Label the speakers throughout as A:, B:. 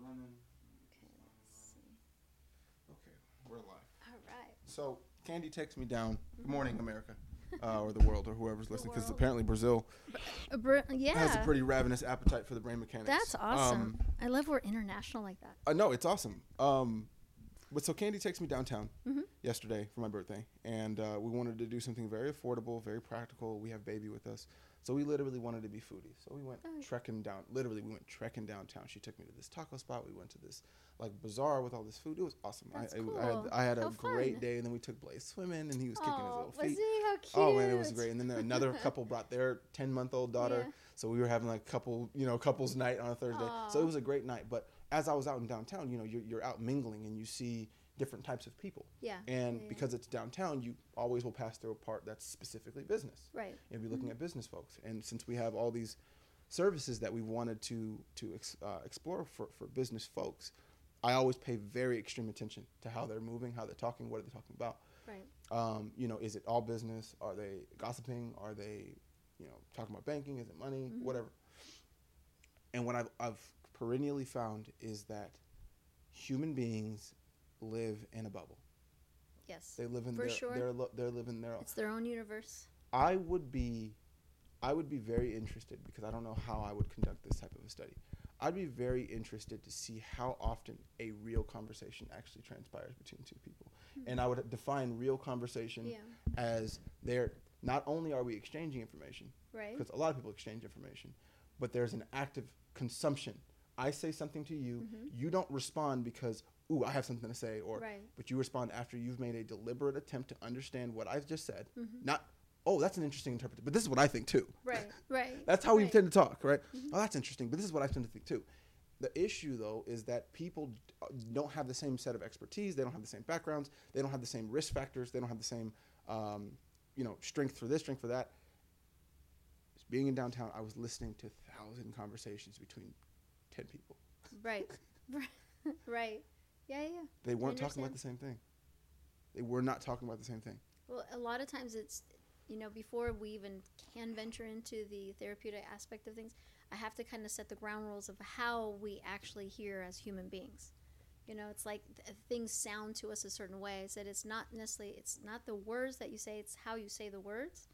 A: running.
B: Okay, let's see.
A: Okay, we're live.
B: All right.
A: So Candy takes me down. Good morning, America, uh, or the world, or whoever's listening, because
B: world.
A: apparently Brazil
B: Uh, br- yeah.
A: has a pretty ravenous appetite for the brain mechanics.
B: That's awesome.
A: Um,
B: I love we're international like that.
A: uh, no, it's awesome. Um, but so Candy takes me downtown
B: Mhm.
A: yesterday for my birthday, and uh, we wanted to do something very affordable, very practical. We have baby with us, so we literally wanted to be foodies. So we went
B: Oh.
A: trekking down. Literally, we went trekking downtown. She took me to this taco spot. We went to this like bazaar with all this food. It was awesome.
B: That's
A: I, I, I had, I had a great
B: fun.
A: day, and then we took Blaze swimming, and he was kicking his little
B: was
A: feet.
B: he? How cute.
A: Oh man, it was great. And then another couple brought their ten month old daughter,
B: Yeah.
A: so we were having like a couple, you know, couples night on a Thursday. So it was a great night. But as I was out in downtown, you know, you're, you're out mingling and you see different types of people.
B: Yeah.
A: And
B: yeah, yeah.
A: because it's downtown, you always will pass through a part that's specifically business.
B: Right.
A: You'll be looking
B: Mhm.
A: at business folks. And since we have all these services that we wanted to to ex, uh, explore for, for business folks, I always pay very extreme attention to how they're moving, how they're talking, what are they talking about.
B: Right.
A: Um, you know, is it all business? Are they gossiping? Are they, you know, talking about banking? Is it money?
B: Mhm.
A: Whatever. And what I've, I've perennially found is that human beings live in a bubble.
B: Yes.
A: They live in
B: For
A: their,
B: sure.
A: they're, lo- they're living their.
B: It's their own universe.
A: I would be, I would be very interested because I don't know how I would conduct this type of a study. I'd be very interested to see how often a real conversation actually transpires between two people, and I would define real conversation
B: Yeah.
A: as there. Not only are we exchanging information,
B: Right.
A: because a lot of people exchange information, but there's an active consumption. I say something to you,
B: Mhm.
A: you don't respond because ooh I have something to say, or
B: Right.
A: but you respond after you've made a deliberate attempt to understand what I've just said.
B: Mhm.
A: Not oh that's an interesting interpretation, but this is what I think too.
B: Right. Right.
A: That's how we tend to talk, right?
B: Mhm.
A: Oh, that's interesting, but this is what I tend to think too. The issue, though, is that people uh, don't have the same set of expertise. They don't have the same backgrounds. They don't have the same risk factors. They don't have the same, um, you know, strength for this, strength for that. Being in downtown, I was listening to a thousand conversations between ten people.
B: Right. right. Yeah. Yeah.
A: They weren't talking about the same thing. They were not talking about the same thing.
B: Well, a lot of times it's, you know, before we even can venture into the therapeutic aspect of things, I have to kind of set the ground rules of how we actually hear as human beings. You know, it's like th- things sound to us a certain way. So that it's not necessarily it's not the words that you say; it's how you say the words.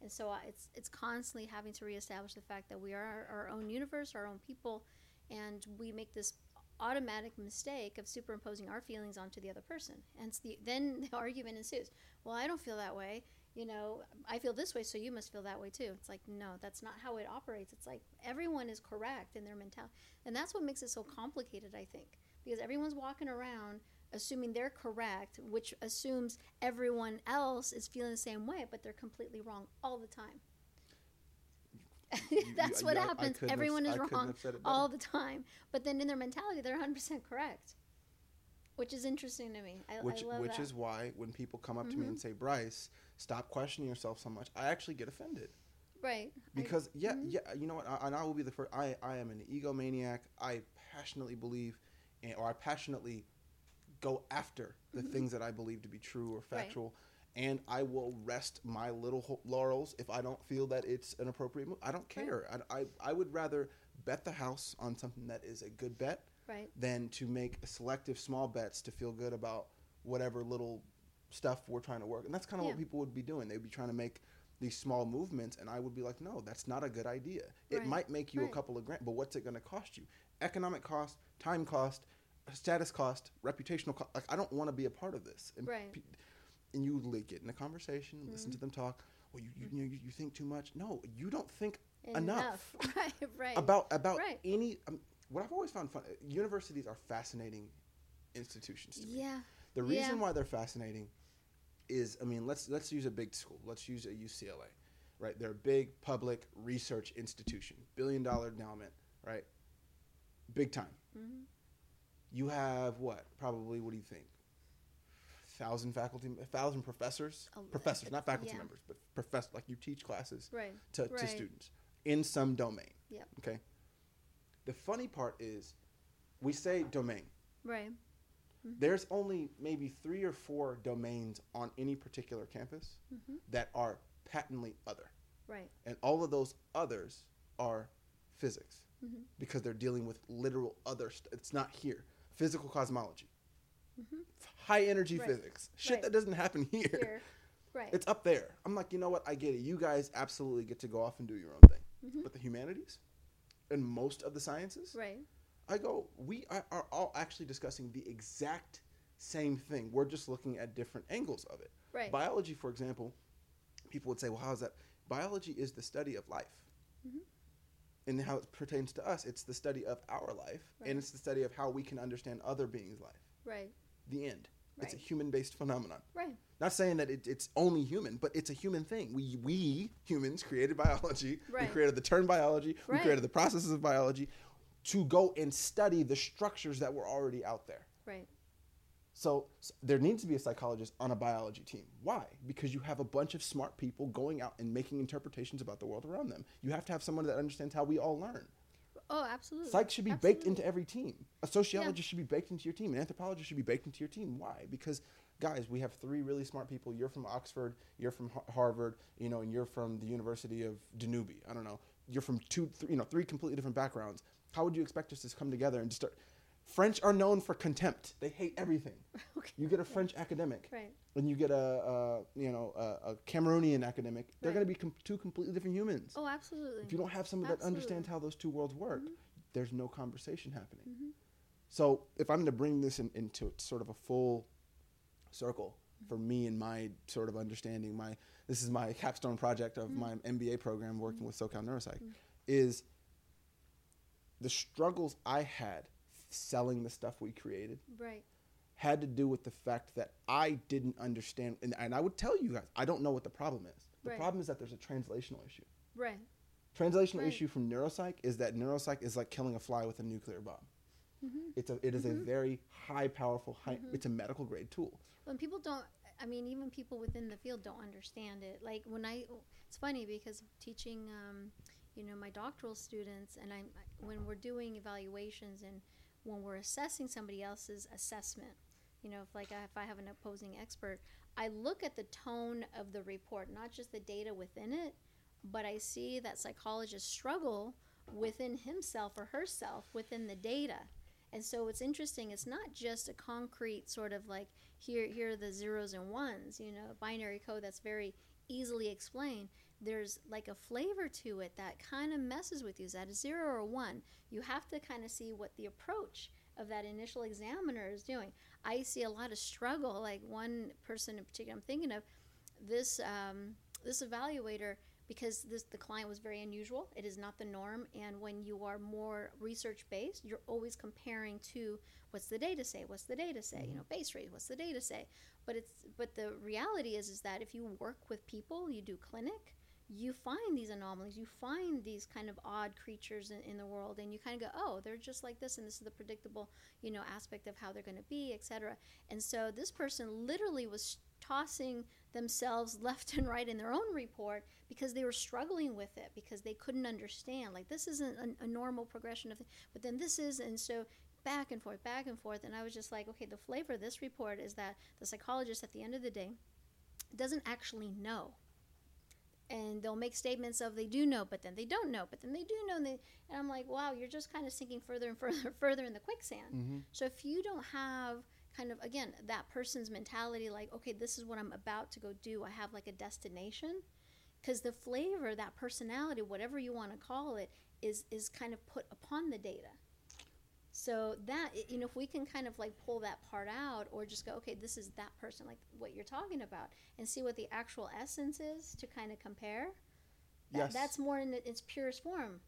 B: And so uh, it's it's constantly having to reestablish the fact that we are our, our own universe, our own people, and we make this automatic mistake of superimposing our feelings onto the other person. And the, then the argument ensues. Well, I don't feel that way. You know, I feel this way, so you must feel that way too. It's like, no, that's not how it operates. It's like everyone is correct in their mentality. And that's what makes it so complicated, I think, because everyone's walking around assuming they're correct, which assumes everyone else is feeling the same way, but they're completely wrong all the time.
A: You- you-
B: that's what
A: yeah,
B: happens.
A: couldn't have-
B: Everyone is wrong
A: have said it
B: all the time. But then in their mentality, they're 100% correct, which is interesting to me. I,
A: which
B: I love
A: which
B: that.
A: is why when people come up to me and say, "Bryce, stop questioning yourself so much," I actually get offended.
B: right. I-
A: because yeah
B: mhm.
A: yeah you know what I, and i will be the first i i am an egomaniac i passionately believe in, or i passionately go after the
B: Mhm.
A: things that i believe to be true or
B: Right.
A: And i will rest my little ho- laurels if i don't feel that it's an appropriate move i don't
B: Right.
A: care I, I i would rather bet the house on something that is a good bet
B: right.
A: than to make selective small bets to feel good about whatever little stuff we're trying to work. And that's kind of
B: Yeah.
A: what people would be doing. They'd be trying to make these small movements, and I would be like, no, that's not a good idea. It
B: Right.
A: might make you
B: Right.
A: a couple of grand, but what's it going to cost you? Economic cost, time cost, status cost, reputational cost. Like, I don't want to be a part of this. And,
B: Right.
A: pe- and you like, get in a conversation, listen
B: Mhm.
A: to them talk. Well, you, you, you, you, think too much. No, you don't think enough.
B: Right. Right.
A: about about
B: Right.
A: any um, what I've always found fun. Universities are fascinating institutions to me.
B: yeah.
A: The reason
B: yeah.
A: why they're fascinating is, I mean, let's let's use a big school. Let's use a UCLA, right? They're a big public research institution, billion dollar endowment, right? Big time.
B: hmm
A: You have what? Probably what do you think? Thousand faculty, a thousand professors,
B: Oh,
A: professors, not faculty
B: yeah.
A: members, but professors. Like you teach classes
B: Right.
A: to, to students in some domain.
B: Yep.
A: Okay. The funny part is, we say domain.
B: Right.
A: There's only maybe three or four domains on any particular campus
B: hmm
A: that are patently other,
B: Right.
A: and all of those others are physics,
B: Mhm.
A: because they're dealing with literal other. St- it's not here. Physical cosmology,
B: Mhm.
A: high energy
B: Right.
A: physics, shit
B: Right.
A: that doesn't happen here.
B: Here. Right.
A: It's up there. I'm like, you know what? I get it. You guys absolutely get to go off and do your own thing.
B: Mhm.
A: But the humanities and most of the sciences,
B: right.
A: I go, we are, are all actually discussing the exact same thing. We're just looking at different angles of it.
B: Right.
A: Biology, for example, people would say, well, how is that? Biology is the study of life.
B: Mhm.
A: And how it pertains to us, it's the study of our life,
B: Right.
A: and it's the study of how we can understand other beings' life.
B: right.
A: The end. It's a human based phenomenon.
B: Right.
A: Not saying that it, it's only human, but it's a human thing. We, we humans created biology.
B: Right.
A: We created the term biology.
B: Right.
A: We created the processes of biology to go and study the structures that were already out there.
B: Right.
A: So, s there needs to be a psychologist on a biology team. Why? Because you have a bunch of smart people going out and making interpretations about the world around them. You have to have someone that understands how we all learn.
B: Oh, absolutely.
A: Psych should be
B: Absolutely.
A: baked into every team. A sociologist should be baked into your team. An anthropologist should be baked into your team. Why? Because guys, we have three really smart people. You're from Oxford. You're from Harvard. You know, and you're from the University of Danube. I don't know. You're from two, th- you know, three completely different backgrounds. How would you expect us to come together and just start? French are known for contempt. They hate everything.
B: Okay.
A: You get a French academic,
B: Right.
A: and you get a, a you know a, a Cameroonian academic. They're
B: Right.
A: going to be com- two completely different humans.
B: Oh, absolutely.
A: If you don't have someone that understands how those two worlds work, mm-hmm. there's no conversation happening.
B: Mhm.
A: So if I'm going to bring this in, into sort of a full circle mm-hmm. for me and my sort of understanding, my this is my capstone project of mm-hmm. my MBA program working with SoCal Neuropsych, is the struggles I had selling the stuff we created
B: Right.
A: had to do with the fact that I didn't understand, and, and I would tell you guys, I don't know what the problem is. The
B: Right.
A: problem is that there's a translational issue.
B: Right.
A: Translational
B: Right.
A: issue from neuropsych is that neuropsych is like killing a fly with a nuclear bomb.
B: Mhm.
A: It's a it is a very high powerful high
B: Mhm.
A: it's a medical grade tool.
B: when people don't i mean even people within the field don't understand it like when i it's funny because teaching um, you know my doctoral students and i'm when we're doing evaluations and when we're assessing somebody else's assessment. You know if like if i have an opposing expert i look at the tone of the report not just the data within it but i see that psychologists struggle within himself or herself within the data. And so it's interesting it's not just a concrete sort of like here here are the zeros and ones you know binary code that's very easily explained there's like a flavor to it that kind of messes with you. Is that a zero or a one? You have to kind of see what the approach of that initial examiner is doing. I see a lot of struggle like one person in particular i'm thinking of this um, this evaluator because this the client was very unusual. It is not the norm. And when you are more research based you're always comparing to what's the data say what's the data say you know base rate what's the data say? But it's but the reality is is that if you work with people you do clinic you find these anomalies you find these kind of odd creatures in, in the world and you kind of go oh they're just like this and this is the predictable you know aspect of how they're going to be etc and so this person literally was tossing themselves left and right in their own report because they were struggling with it because they couldn't understand like this isn't a, a normal progression of but then this is and so back and forth back and forth and i was just like okay the flavor of this report is that the psychologist at the end of the day doesn't actually know and they'll make statements of they do know but then they don't know but then they do know and, they, and i'm like wow you're just kind of sinking further and further further in the quicksand.
A: Mm-hmm.
B: so if you don't have kind of again that person's mentality like okay this is what i'm about to go do. I have like a destination because the flavor that personality whatever you want to call it is is kind of put upon the data so that you know if we can kind of like pull that part out or just go okay this is that person like what you're talking about and see what the actual essence is to kind of compare that,
A: Yes.
B: that's more in its purest form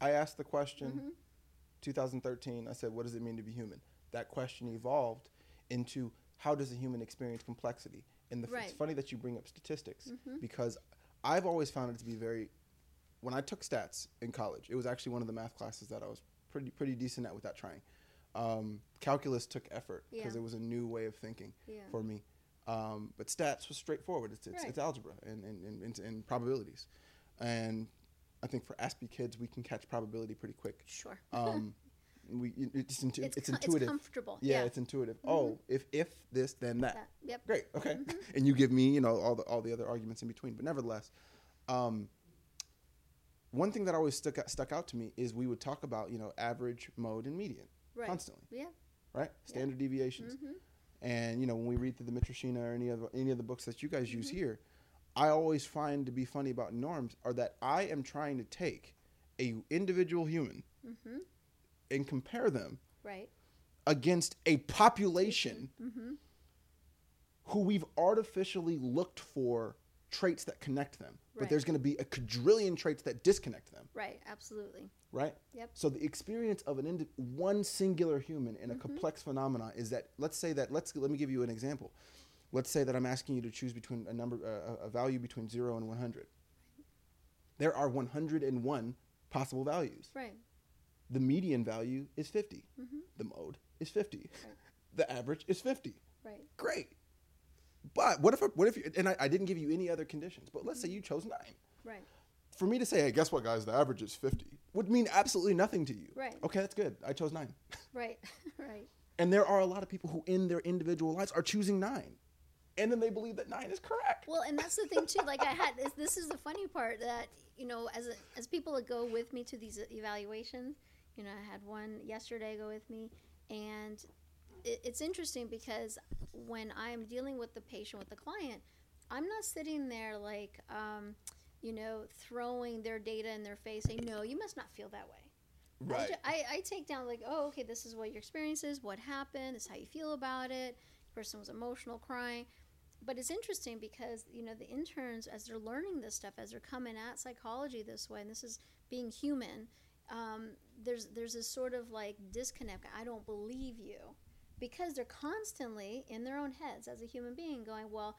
A: I asked the question
B: Mhm.
A: 2013. I said, "What does it mean to be human?" That question evolved into how does a human experience complexity? And the,
B: Right.
A: it's funny that you bring up statistics
B: Mhm.
A: because I've always found it to be very. When I took stats in college, it was actually one of the math classes that I was pretty pretty decent at without trying. Um, calculus took effort because
B: Yeah.
A: it was a new way of thinking
B: yeah
A: for me. Um, but stats was straightforward. It's it's,
B: Right.
A: it's algebra and, and, and, and, and probabilities, and I think for Aspie kids we can catch probability pretty quick.
B: sure
A: Um, we it's intu-
B: it's,
A: it's,
B: com-
A: intuitive.
B: it's comfortable
A: yeah,
B: yeah
A: it's intuitive. Oh, if if this then that.
B: that, yep
A: Great. Okay.
B: Mhm.
A: and you give me you know all the all the other arguments in between, but nevertheless, um, one thing that always stuck out, stuck out to me is we would talk about you know average, mode, and median
B: Right.
A: constantly,
B: Yeah.
A: right? Standard deviations.
B: hmm
A: And you know, when we read through the Mitrushina or any of the, any of the books that you guys use
B: Mm-hmm.
A: here, I always find to be funny about norms are that I am trying to take a individual human
B: hmm
A: and compare them
B: Right.
A: against a population
B: hmm
A: who we've artificially looked for traits that connect them, but there's going to be a quadrillion traits that disconnect them,
B: Right. Absolutely.
A: right?
B: Yep.
A: So the experience of an indi- one singular human in a
B: Mm-hmm.
A: complex phenomena is that let's say that let's let me give you an example. Let's say that I'm asking you to choose between a number uh, a value between 0 and 100. There are 101 possible values.
B: Right.
A: The median value is 50.
B: hmm
A: The mode is 50.
B: Right.
A: The average is 50.
B: Right.
A: Great. But what if what if you, and I, I didn't give you any other conditions, but let's say you chose 9.
B: Right.
A: For me to say, "Hey, guess what guys, the average is 50." would mean absolutely nothing to you.
B: Right.
A: Okay, that's good. I chose 9.
B: Right. right.
A: And there are a lot of people who, in their individual lives, are choosing nine, and then they believe that nine is correct.
B: Well, and that's the thing too. Like I had this, this is the funny part that you know, as a, as people that go with me to these evaluations, you know, I had one yesterday go with me, and it's interesting because when I'm dealing with the patient, with the client, I'm not sitting there like, um, you know, throwing their data in their face, saying, "No, you must not feel that way." I, ju- I, I take down like, oh, okay, this is what your experience is, what happened, this is how you feel about it. The person was emotional, crying. But it's interesting because you know the interns, as they're learning this stuff, as they're coming at psychology this way, and this is being human. Um, there's there's this sort of like disconnect. I don't believe you because they're constantly in their own heads as a human being, going, well,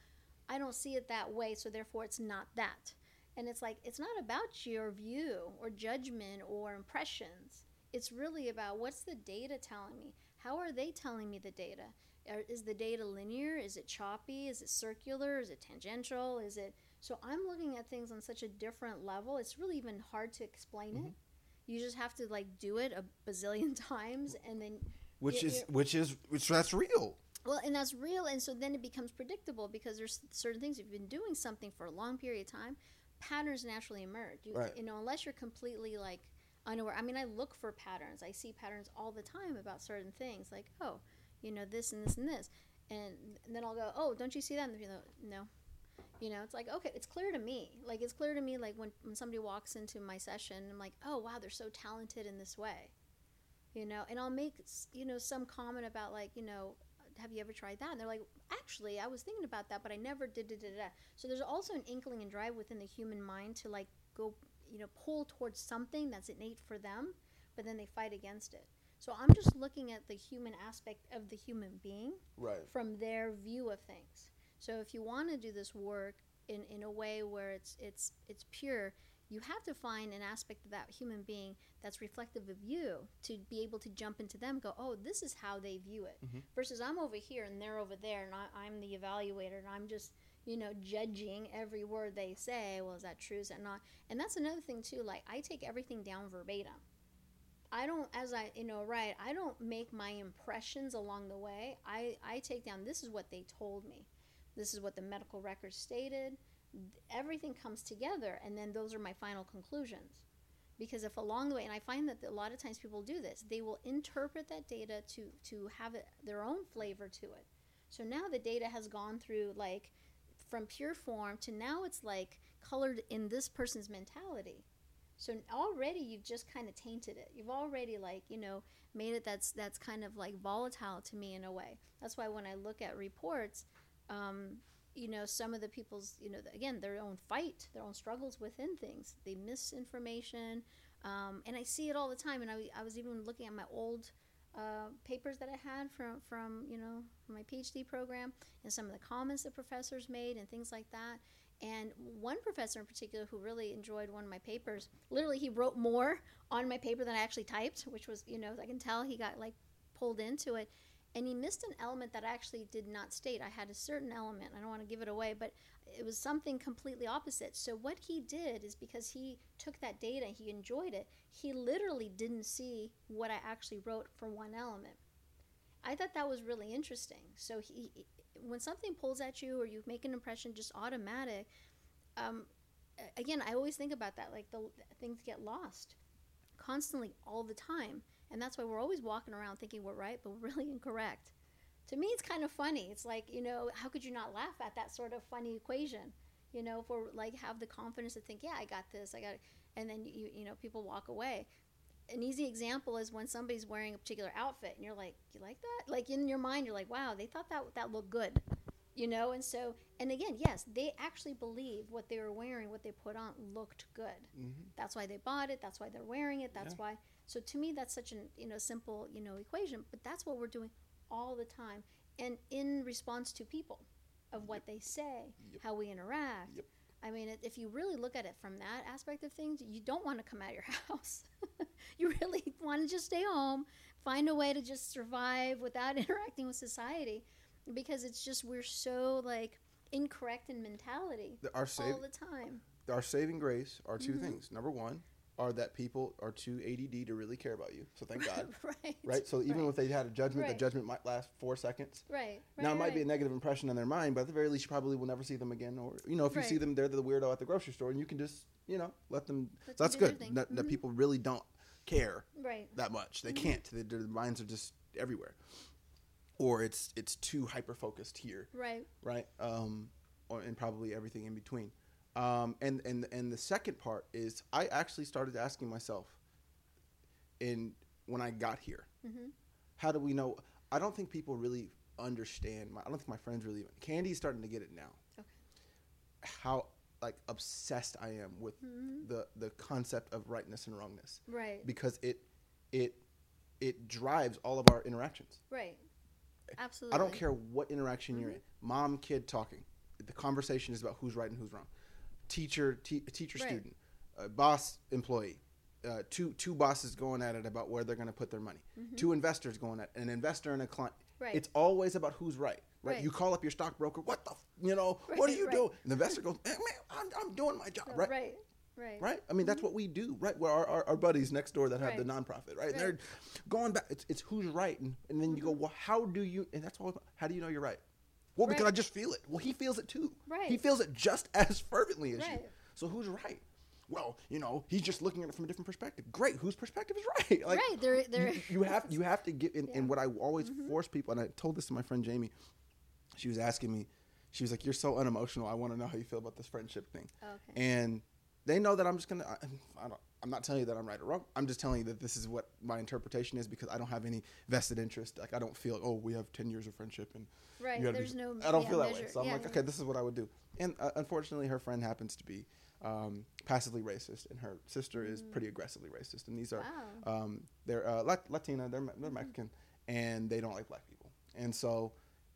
B: I don't see it that way, so therefore it's not that. And it's like, it's not about your view or judgment or impressions. It's really about what's the data telling me? How are they telling me the data? Are- Is the data linear? Is it choppy? Is it circular? Is it tangential? Is it. So I'm looking at things on such a different level. It's really even hard to explain it. Mm-hmm. You just have to like do it a bazillion times and then
A: which
B: Yeah,
A: is which is which that's real.
B: well, and that's real, and so then it becomes predictable because there's certain things. If you've been doing something for a long period of time, patterns naturally emerge. You,
A: Right.
B: you know, unless you're completely like unaware. I mean, I look for patterns. I see patterns all the time about certain things, like oh, you know, this and this and this, and, and then I'll go, oh, don't you see that? And no. You know, it's like okay, it's clear to me. Like it's clear to me. Like when when somebody walks into my session, I'm like, oh wow, they're so talented in this way you know and i'll make you know some comment about like you know have you ever tried that and they're like actually i was thinking about that but i never did da, da, da. so there's also an inkling and drive within the human mind to like go you know pull towards something that's innate for them but then they fight against it so i'm just looking at the human aspect of the human being
A: Right.
B: from their view of things. So if you want to do this work in, in a way where it's it's it's pure, you have to find an aspect of that human being that's reflective of you to be able to jump into them and go, oh, this is how they view it.
A: Mhm.
B: Versus I'm over here and they're over there and I, I'm the evaluator and I'm just you know judging every word they say. Well, is that true? Is that not? And that's another thing too. Like I take everything down verbatim. I don't, as I, you know, right, I don't make my impressions along the way. I, I take down, this is what they told me. This is what the medical records stated. Everything comes together, and then those are my final conclusions. Because if along the way, and I find that a lot of times people do this, they will interpret that data to, to have it, their own flavor to it. So now the data has gone through, like, from pure form to now it's like colored in this person's mentality. So already you've just kind of tainted it. You've already like you know made it that's that's kind of like volatile to me in a way. That's why when I look at reports, um, you know some of the people's you know again their own fight, their own struggles within things. the misinformation um, and I see it all the time. And I, I was even looking at my old uh, papers that I had from from you know my PhD program and some of the comments that professors made and things like that. And one professor in particular who really enjoyed one of my papers, literally he wrote more on my paper than I actually typed, which was, you know, I can tell he got like pulled into it. And he missed an element that I actually did not state. I had a certain element. I don't want to give it away, but it was something completely opposite. So what he did is because he took that data, he enjoyed it, he literally didn't see what I actually wrote for one element. I thought that was really interesting. So he, when something pulls at you or you make an impression just automatic, um, again, I always think about that. Like the things get lost constantly all the time, and that's why we're always walking around thinking we're right, but we're really incorrect. To me, it's kind of funny. It's like you know, how could you not laugh at that sort of funny equation? You know, for like have the confidence to think, yeah, I got this, I got it, and then you you know people walk away. An easy example is when somebody's wearing a particular outfit, and you're like, you like that? Like in your mind, you're like, wow, they thought that that looked good you know and so and again yes they actually believe what they were wearing what they put on looked good
A: hmm
B: that's why they bought it that's why they're wearing it that's
A: Yeah.
B: why so to me that's such an you know simple you know equation but that's what we're doing all the time and in response to people of what they say
A: Yep.
B: how we interact
A: Yep.
B: i mean if you really look at it from that aspect of things you don't want to come out of your house you really want to just stay home find a way to just survive without interacting with society because it's just we're so like incorrect in mentality
A: The- Our save,
B: all the time
A: our saving grace are 2
B: Mhm.
A: things. Number one, are that people are too ADD to really care about you. So thank God.
B: right
A: Right. So even
B: right.
A: if they had a judgment, the judgment might last four seconds.
B: right, right
A: now it might be a negative impression in their mind, but at the very least, you probably will never see them again. Or you know, if you see them, they're the weirdo at the grocery store, and you can just you know let them.
B: Let
A: so that's
B: them do their
A: good. That, that
B: Mhm.
A: people really don't care
B: right
A: that much. They
B: Mhm.
A: can't. Their, their minds are just everywhere. Or it's it's too hyper focused here,
B: right
A: right? Um, or and probably everything in between. Um, and and and the second part is I actually started asking myself. In when I got here,
B: hmm
A: how do we know? I don't think people really understand. My, I don't think my friends really. Candy's starting to get it now.
B: Okay.
A: How like obsessed I am with
B: hmm
A: the the concept of rightness and wrongness
B: right
A: because it it it drives all of our interactions.
B: right absolutely
A: I don't care what interaction you're
B: Mhm.
A: in. Mom, kid talking. The conversation is about who's right and who's wrong. Teacher, te- teacher,
B: Right.
A: student, uh, boss, employee. Uh, two two bosses going at it about where they're going to put their money.
B: Mhm.
A: Two investors going at an investor and a client.
B: right
A: It's always about who's right, right?
B: Right.
A: You call up your stockbroker. What the, f-, you know, what
B: Right,
A: are you doing? And the investor goes, man, man I'm, I'm doing my job, right?
B: right right
A: Right? I mean, that's what we do, right? Where our, our, our buddies next door that have the nonprofit, right? They're going back. It's, it's who's right, and, and then you go, well, how do you? And that's all. How do you know you're right? Well, because
B: Right.
A: I just feel it. Well, he feels it too.
B: Right.
A: He feels it just as fervently as you.
B: Right.
A: So who's right? Well, you know, he's just looking at it from a different perspective. Great, whose perspective is right? Like,
B: right they're they're
A: you, you have you have to get in,
B: Yeah.
A: and what I always
B: Mhm.
A: force people, and I told this to my friend Jamie. She was asking me, she was like, "You're so unemotional. I want to know how you feel about this friendship thing."
B: okay
A: and they know that I'm just gonna. I, I don't. I'm not telling you that I'm right or wrong. I'm just telling you that this is what my interpretation is because I don't have any vested interest. Like I don't feel. Oh, we have ten years of friendship, and
B: right there's
A: be,
B: no
A: I don't
B: yeah,
A: feel that
B: measure.
A: way. So I'm
B: yeah,
A: like,
B: yeah.
A: okay, this is what I would do. And uh, unfortunately, her friend happens to be um, passively racist, and her sister is
B: Mm.
A: pretty aggressively racist. And these are
B: wow
A: um, they're uh, Lat- Latina, they're, they're Mexican, and they don't like black people. And so,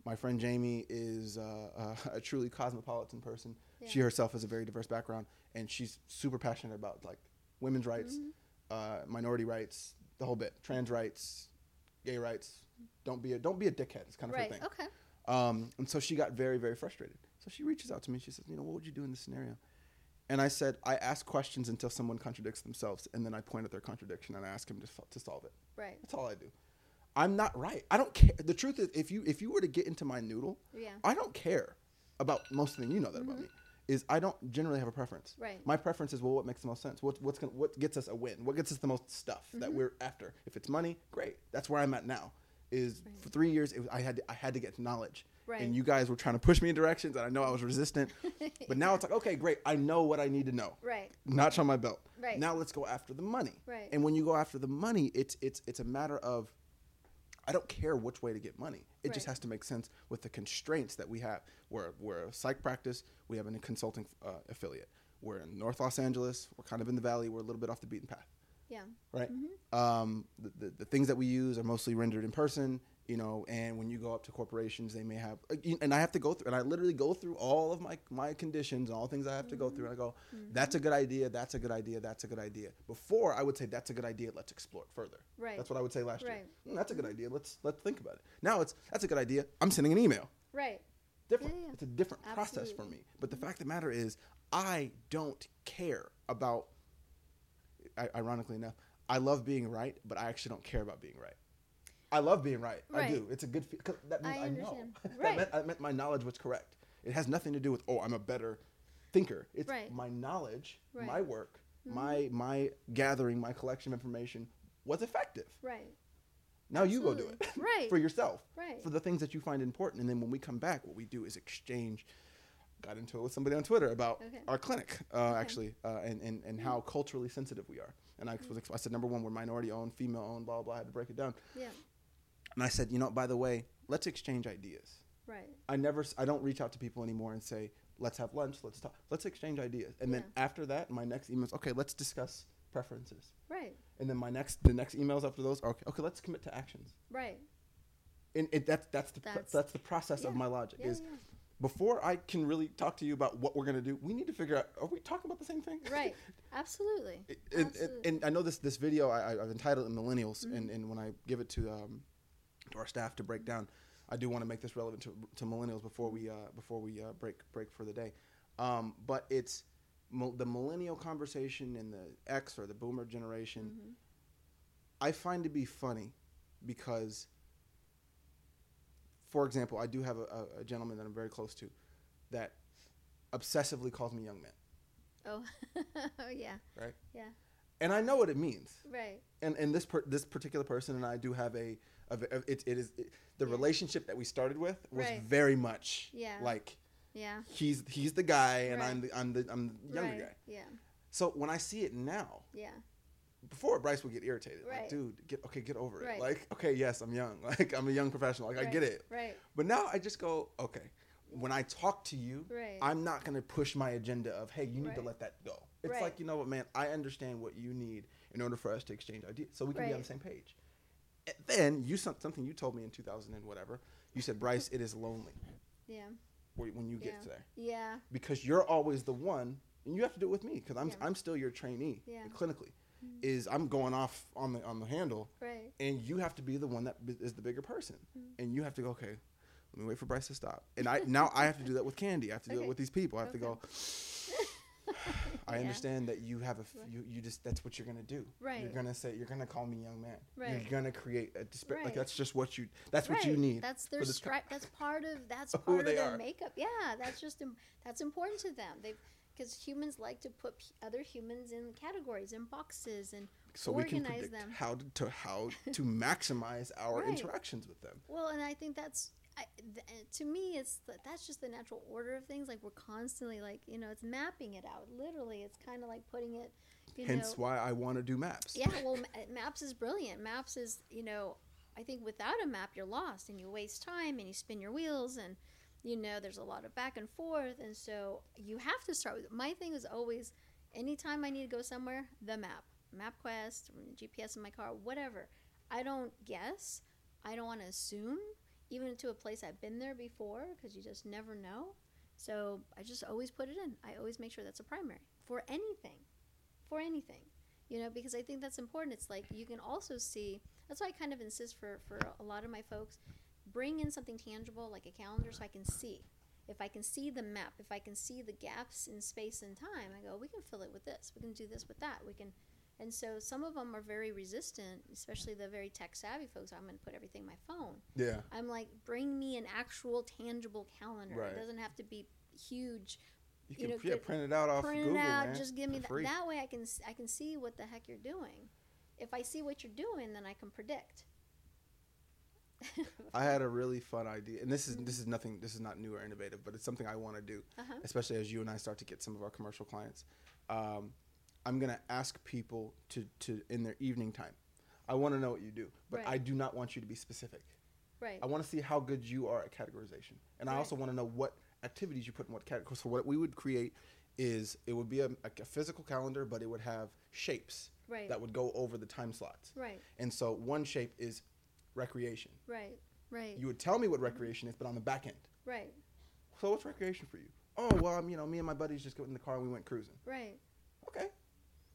A: my friend Jamie is uh, a truly cosmopolitan person. She herself has a very diverse background, and she's super passionate about like women's rights,
B: Mhm.
A: uh, minority rights, the whole bit, trans rights, gay rights. Don't be a don't be a dickhead. It's kind of
B: right
A: her thing.
B: okay
A: Um, and so she got very, very frustrated. So she reaches out to me. She says, "You know, what would you do in this scenario?" And I said, "I ask questions until someone contradicts themselves, and then I point at their contradiction and I ask them to, to solve it.
B: right
A: That's all I do. I'm not right. I don't care. The truth is, if you if you were to get into my noodle,
B: yeah
A: I don't care about most of the you know that about
B: Mhm.
A: me. Is I don't generally have a preference.
B: right
A: My preference is well, what makes the most sense? What what's gonna, what gets us a win? What gets us the most stuff that
B: Mhm.
A: we're after? If it's money, great. That's where I'm at now. Is
B: Right.
A: for three years it was, I had to, I had to get knowledge,
B: right
A: and you guys were trying to push me in directions, and I know I was resistant. but now it's like okay, great. I know what I need to know.
B: right
A: Notch on my belt.
B: right
A: Now let's go after the money.
B: right
A: And when you go after the money, it's it's it's a matter of I don't care which way to get money. It just has to make sense with the constraints that we have. We're we're a psych practice. We have a consulting uh, affiliate. We're in North Los Angeles. We're kind of in the valley. We're a little bit off the beaten path,
B: yeah
A: right?
B: Mhm.
A: Um, the, the the things that we use are mostly rendered in person. You know, and when you go up to corporations, they may have, uh, and I have to go through, and I literally go through all of my my conditions and all things I have to go through. And I go,
B: Mhm.
A: that's a good idea. That's a good idea. That's a good idea. Before I would say that's a good idea. Let's explore it further.
B: right
A: That's what I would say last year.
B: Right.
A: "Mm, that's a good idea. Let's let's think about it. Now it's that's a good idea. I'm sending an email.
B: right
A: Different.
B: Yeah, yeah.
A: It's a different process for me. But the fact of the matter is, I don't care about. Ironically enough, I love being right, but I actually don't care about being right. I love being right. I do. It's a good. Fe- 'cause that means
B: I
A: I, know.
B: Right.
A: meant, that meant my knowledge was correct. It has nothing to do with oh, I'm a better thinker. It's
B: Right.
A: my knowledge,
B: Right.
A: my work,
B: Mhm.
A: my my gathering, my collection of information was effective.
B: Right.
A: Now you go do it
B: Right.
A: for yourself,
B: Right.
A: for the things that you find important, and then when we come back, what we do is exchange. Got into it with somebody on Twitter about
B: Okay.
A: our clinic, uh, actually, uh, and and, and how culturally sensitive we are. And I was I said number one, we're minority owned, female owned, blah blah. blah. I had to break it down.
B: Yeah.
A: And I said, you know, by the way, let's exchange ideas.
B: Right.
A: I never, I don't reach out to people anymore and say, let's have lunch, let's talk, let's exchange ideas. And then after that, my next email is, okay, let's discuss preferences.
B: Right.
A: And then my next, the next emails after those are, okay, okay, let's commit to actions.
B: Right.
A: And it, that's that's the
B: That's-
A: that's, the process of my logic
B: Yeah.
A: is
B: yeah.
A: before I can really talk to you about what we're gonna do, we need to figure out are we talking about the same thing?
B: Right. Absolutely. Absolutely.
A: and I know this this video I, I've entitled it "Millennials,"
B: Mm-hmm.
A: and, and when I give it to um, to our staff to break down, I do want to make this relevant to, to millennials before we uh, before we uh, break break for the day. Um, but it's the millennial conversation and the X or the Boomer generation.
B: Mhm.
A: I find to be funny because, for example, I do have a, a, a gentleman that I'm very close to that obsessively calls me young man,
B: Oh. oh yeah.
A: right?
B: Yeah.
A: And I know what it means.
B: Right.
A: and and this per, this particular person and I do have a, a v- it, it is it, the
B: Yeah.
A: relationship that we started with was
B: Right.
A: very much
B: Yeah.
A: like
B: Yeah.
A: he's he's the guy and I'm the I'm the I'm the younger
B: right.
A: guy.
B: Yeah.
A: So when I see it now,
B: Yeah.
A: before Bryce would get irritated, like
B: Right.
A: dude, get okay, get over it.
B: Right.
A: Like okay, yes, I'm young, like I'm a young professional, like I get it.
B: Right.
A: But now I just go okay. When I talk to you,
B: Right.
A: I'm not gonna push my agenda of hey, you need to let that go. It's
B: Right.
A: like you know what, man, I understand what you need in order for us to exchange ideas, so we can be on the same page. Then you something you told me in 2000 and whatever. You said, Bryce, it is lonely
B: Yeah.
A: when you get
B: Yeah.
A: there
B: Yeah.
A: because you're always the one, and you have to do it with me because I'm
B: Yeah.
A: I'm still your trainee
B: Yeah.
A: clinically.
B: Mhm.
A: Is I'm going off on the on the handle,
B: Right.
A: and you have to be the one that b- is the bigger person,
B: Mhm.
A: and you have to go okay. Let me wait for Bryce to stop, and I now I have to do that with Candy. I have to do it with these people. I have to go. I
B: Yeah.
A: understand that you have a f- you, you just that's what you're gonna do.
B: Right.
A: You're gonna say you're gonna call me young man.
B: Right.
A: You're gonna create a disp- like that's just what you that's what you
B: Right.
A: need.
B: That's their
A: for this co-
B: stri- That's part of that's part of their
A: are.
B: makeup. Yeah, that's just Im- that's important to them. They because humans like to put p- other humans in categories and boxes and
A: so we can
B: organize
A: predict
B: them.
A: how to, to how to maximize our
B: Right.
A: interactions with them.
B: well, and I think that's. I, th- to me, it's th- that's just the natural order of things. Like we're constantly like you know, it's mapping it out. Literally, it's kind of like putting it. You
A: Hence
B: know,
A: why I want to do maps.
B: yeah. Well, uh, maps is brilliant. Maps is you know, I think without a map, you're lost and you waste time and you spin your wheels and you know there's a lot of back and forth and so you have to start with my thing is always anytime i need to go somewhere the map mapquest gps in my car whatever i don't guess i don't want to assume even to a place i've been there before because you just never know so i just always put it in i always make sure that's a primary for anything for anything you know because i think that's important it's like you can also see that's why i kind of insist for for a lot of my folks bring in something tangible like a calendar so I can see. If I can see the map, if I can see the gaps in space and time, I go, we can fill it with this. We can do this with that. We can, and so some of them are very resistant, especially the very tech savvy folks. I'm going to put everything in my phone.
A: Yeah.
B: I'm like, bring me an actual tangible calendar.
A: Right.
B: It doesn't have to be huge.
A: You
B: You
A: can
B: know,
A: yeah, print it out off
B: Print
A: Google,
B: it out.
A: man.
B: Just give me that. That way, I can I can see what the heck you're doing. If I see what you're doing, then I can predict.
A: I had a really fun idea, and this is this is nothing. This is not new or innovative, but it's something I want to do,
B: Uh-huh.
A: especially as you and I start to get some of our commercial clients. Um, I'm gonna ask people to to in their evening time. I want to know what you do, but
B: Right.
A: I do not want you to be specific.
B: Right.
A: I want to see how good you are at categorization, and I also want to know what activities you put in what category. So what we would create is it would be a, a physical calendar, but it would have shapes
B: Right.
A: that would go over the time slots.
B: Right.
A: And so one shape is recreation.
B: Right. Right.
A: You would tell me what recreation is, but on the back end.
B: right.
A: So what's recreation for you? Oh well, um, you know, me and my buddies just got in the car and we went cruising.
B: Right.
A: Okay.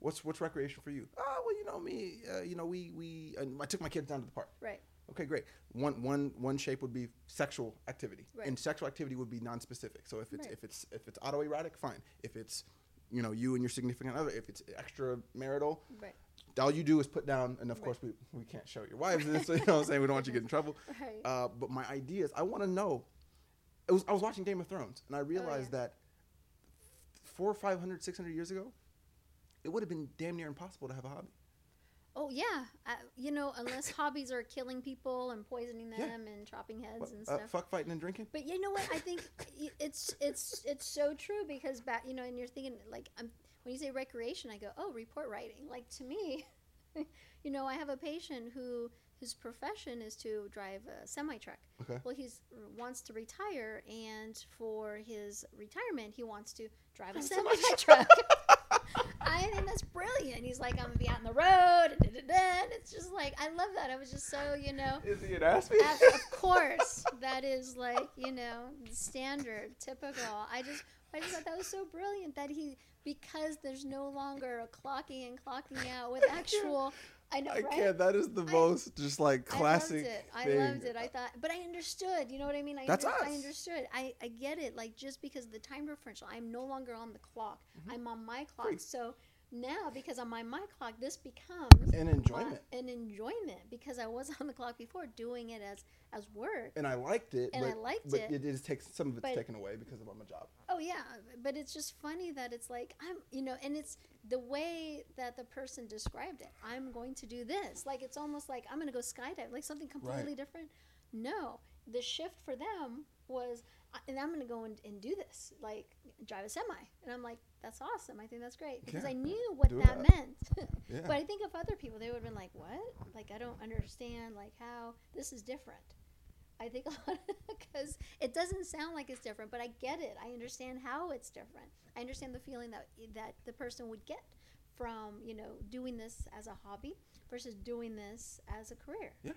A: What's what's recreation for you? Oh well, you know me. Uh, you know we we I took my kids down to the park.
B: Right.
A: Okay, great. One one one shape would be sexual activity,
B: Right.
A: and sexual activity would be non-specific. So if it's
B: Right.
A: if it's if it's autoerotic, fine. If it's you know you and your significant other, if it's extramarital,
B: Right.
A: all you do is put down, and of
B: Right.
A: course we, we can't show your wives this. You know what I'm saying? We don't want you to get in trouble.
B: Right.
A: Uh, but my idea is I want to know. It was I was watching Game of Thrones and I realized
B: Oh, yeah.
A: that four, 500, 600 years ago, it would have been damn near impossible to have a hobby.
B: Oh yeah, uh, you know, unless hobbies are killing people and poisoning them
A: Yeah.
B: and chopping heads
A: What,
B: and
A: uh,
B: stuff.
A: fuck fighting and drinking.
B: But you know what? I think it's it's it's so true because back you know, and you're thinking like I'm when you say recreation, I go oh report writing. Like to me, you know, I have a patient who whose profession is to drive a semi truck.
A: Okay.
B: Well, he's wants to retire, and for his retirement, he wants to drive a semi truck. I think that's brilliant. He's like, I'm gonna be out on the road, and, da, da, da. it's just like I love that. I was just so you know.
A: Is he an?
B: Of, of course, that is like you know standard, typical. I just I just thought that was so brilliant that he because there's no longer a clocking and clocking out with actual. I know,
A: I
B: right?
A: can't. That is the
B: I-
A: most just like classic.
B: I loved it. I loved it. I thought, but I understood. You know what I mean? I,
A: That's
B: under-
A: us.
B: I understood. I, I get it. Like just because of the time differential, I'm no longer on the clock. I'm on my clock.
A: Mm-hmm.
B: So now, because on my my clock, this becomes
A: An
B: my-
A: enjoyment.
B: an enjoyment because I was on the clock before doing it as as work.
A: And I liked it.
B: And
A: but,
B: I liked
A: but
B: it.
A: it is takes some of it's
B: But-
A: taken away because of my job.
B: Oh yeah, but it's just funny that it's like I'm, you know, and it's the way that the person described it. I'm going to do this. Like it's almost like I'm going to go skydive, like something completely different. No, the shift for them was, and I'm going to go and, and do this, like drive a semi. And I'm like, that's awesome. I think that's great because
A: Yeah,
B: I knew what
A: do
B: that,
A: that.
B: meant.
A: Yeah.
B: But I think of other people, they would have been like, what? Like I don't understand, like how this is different. I think a lot because it doesn't sound like it's different, but I get it. I understand how it's different. I understand the feeling that that the person would get from you know doing this as a hobby versus doing this as a career.
A: Yeah.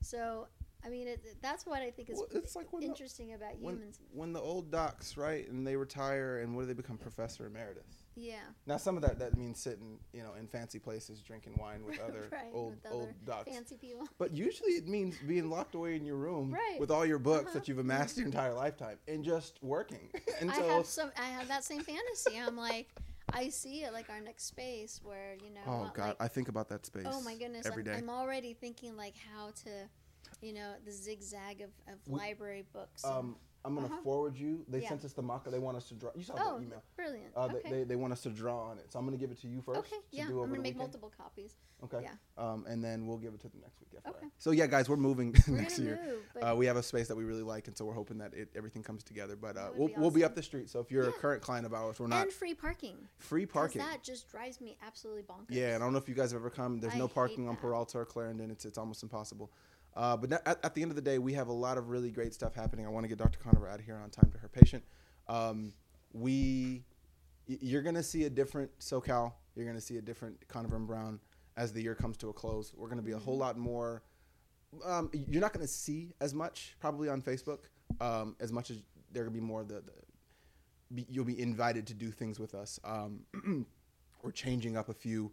B: So I mean, it, that's what I think is
A: Well, it's like when the-
B: interesting about
A: when,
B: humans.
A: when the old docs, right, and they retire, and what do they become? Professor emeritus.
B: Yeah.
A: Now, some of that that means sitting, you know, in fancy places, drinking wine with other
B: Right,
A: old
B: with
A: old
B: other
A: docs.
B: Fancy people.
A: But usually, it means being locked away in your room
B: Right.
A: with all your books
B: Uh-huh.
A: that you've amassed your entire lifetime and just working
B: I
A: until.
B: have some. I have that same fantasy. I'm like, I see it like our next space where you know.
A: oh God,
B: like,
A: I think about that space.
B: Oh my goodness!
A: every
B: I'm,
A: day.
B: I'm already thinking like how to, you know, the zigzag of, of
A: We-
B: library books.
A: Um, I'm gonna
B: Uh-huh.
A: forward you. They
B: Yeah.
A: sent us the mock. They want us to draw. You saw
B: oh,
A: the email.
B: brilliant!
A: Uh,
B: okay.
A: they, they, they want us to draw on it, so I'm gonna give it to you first.
B: okay. Yeah. I'm gonna make
A: weekend.
B: multiple copies.
A: Okay.
B: Yeah.
A: Um, and then we'll give it to them next week. FYI.
B: Okay.
A: So yeah, guys, we're moving
B: We're
A: next year.
B: move,
A: Uh, we have a space that we really like, and so we're hoping that it, everything comes together. But uh, we'll
B: be
A: we'll be up the street. So if you're a current client of ours, we're not
B: and free parking.
A: Free parking.
B: That just drives me absolutely bonkers.
A: Yeah, and I don't know if you guys have ever come. There's
B: I
A: no parking on. Peralta or Clarendon. It's it's almost impossible. Uh, but at, at the end of the day, we have a lot of really great stuff happening. I want to get Dr. Conover out of here on time to her patient. Um, we, y- you're gonna see a different SoCal. You're gonna see a different Conover and Brown as the year comes to a close. We're gonna be a whole lot more. Um, you're not gonna see as much probably on Facebook. Um, as much as there gonna be more the, the be, you'll be invited to do things with us. Um, we're changing up a few.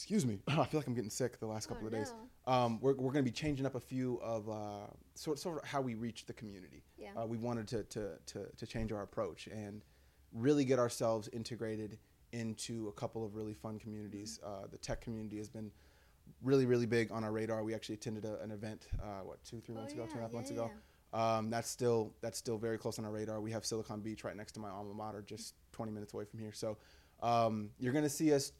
A: Excuse me, I feel like I'm getting sick the last couple
B: Oh,
A: of days.
B: no.
A: Um, we're we're going to be changing up a few of uh, sort sort of how we reach the community.
B: Yeah.
A: Uh, we wanted to, to to to change our approach and really get ourselves integrated into a couple of really fun communities.
B: Mm-hmm.
A: Uh, the tech community has been really really big on our radar. We actually attended a, an event uh, what two three
B: Oh,
A: months ago, two and a
B: yeah,
A: half
B: yeah,
A: months
B: yeah,
A: ago. Um, that's still that's still very close on our radar. We have Silicon Beach right next to my alma mater, just 20 minutes away from here. So um, you're going to see us,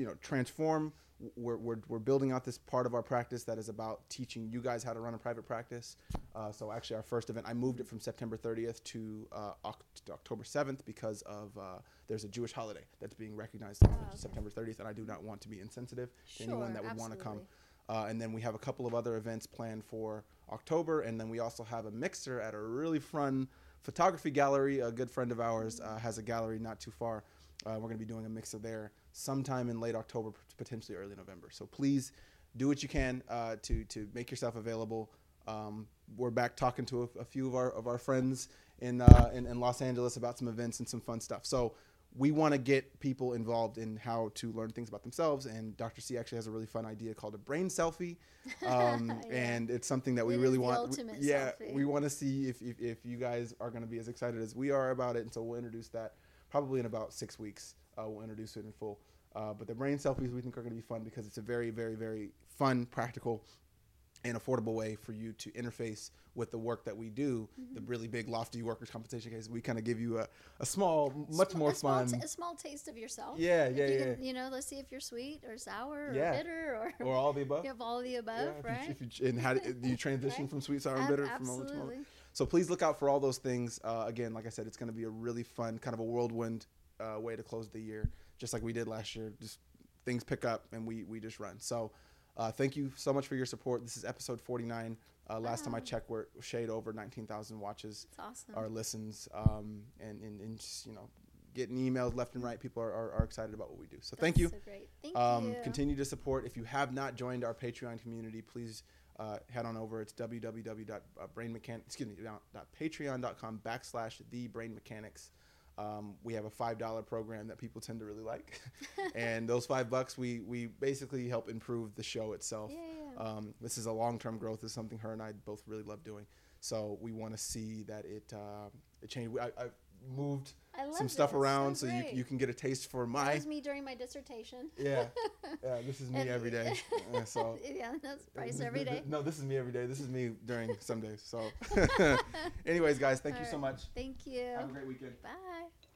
A: you know, transform. We're, we're, we're building out this part of our practice that is about teaching you guys how to run a private practice. Uh, so actually, our first event, I moved it from September 30th to uh, Oct- October 7th because of uh, there's a Jewish holiday that's being recognized on
B: Oh, okay.
A: September 30th, and I do not want to be insensitive to
B: Sure,
A: anyone that would want to come. Uh, and then we have a couple of other events planned for October. And then we also have a mixer at a really fun photography gallery. A good friend of ours uh, has a gallery not too far. Uh, we're going to be doing a mixer there sometime in late October, potentially early November. So please do what you can uh, to to make yourself available. Um, we're back talking to a, a few of our of our friends in, uh, in in Los Angeles about some events and some fun stuff. So we want to get people involved in how to learn things about themselves. And Dr. C actually has a really fun idea called a brain selfie, um,
B: Yeah.
A: and it's something that we
B: It
A: really want. we- yeah,
B: selfie.
A: we want to see if, if if you guys are going to be as excited as we are about it. And so we'll introduce that probably in about six weeks. Uh, we'll introduce it in full. Uh, but the brain selfies we think are going to be fun because it's a very, very, very fun, practical and affordable way for you to interface with the work that we do, the really big lofty workers' compensation case. We kind of give you a, a small, much
B: Sm-
A: more
B: a small,
A: fun,
B: t- a small taste of yourself.
A: Yeah, yeah,
B: you
A: yeah.
B: Can, you know, let's see if you're sweet or sour or
A: Yeah.
B: bitter or,
A: or all the above.
B: you have all the
A: Yeah,
B: above,
A: if you-
B: right?
A: if you, and how do you transition
B: Right.
A: from sweet, sour, and bitter from moment to moment?
B: absolutely.
A: So please look out for all those things. Uh, again, like I said, it's going to be a really fun, kind of a whirlwind uh, way to close the year, just like we did last year. Just things pick up and we we just run. So uh, thank you so much for your support. This is episode 49. Uh, last time I checked, we're shade over 19,000 watches
B: It's awesome.
A: or listens, um, and, and and just you know getting emails left and right. People are, are, are excited about what we do. So thank you.
B: So great. Thank
A: Um,
B: you.
A: continue to support. If you have not joined our Patreon community, please uh, head on over. It's www.brainmechan excuse me patreon.com backslash the brain mechanics. Um, we have a five dollar program that people tend to really like, and those five bucks we we basically help improve the show itself.
B: Yeah.
A: Um, this is a long term growth. This is something her and I both really love doing. So we want to see that it uh, it changed. I, I've moved
B: I love
A: some stuff
B: this.
A: around so, you, you can get a taste for my.
B: That was me during my dissertation.
A: yeah yeah this is me
B: And-
A: every day Uh, so
B: yeah, that's Bryce
A: Th-
B: every day.
A: no this is me every day this is me during some days so anyways guys thank you so much
B: Thank you.
A: have a great weekend
B: Bye.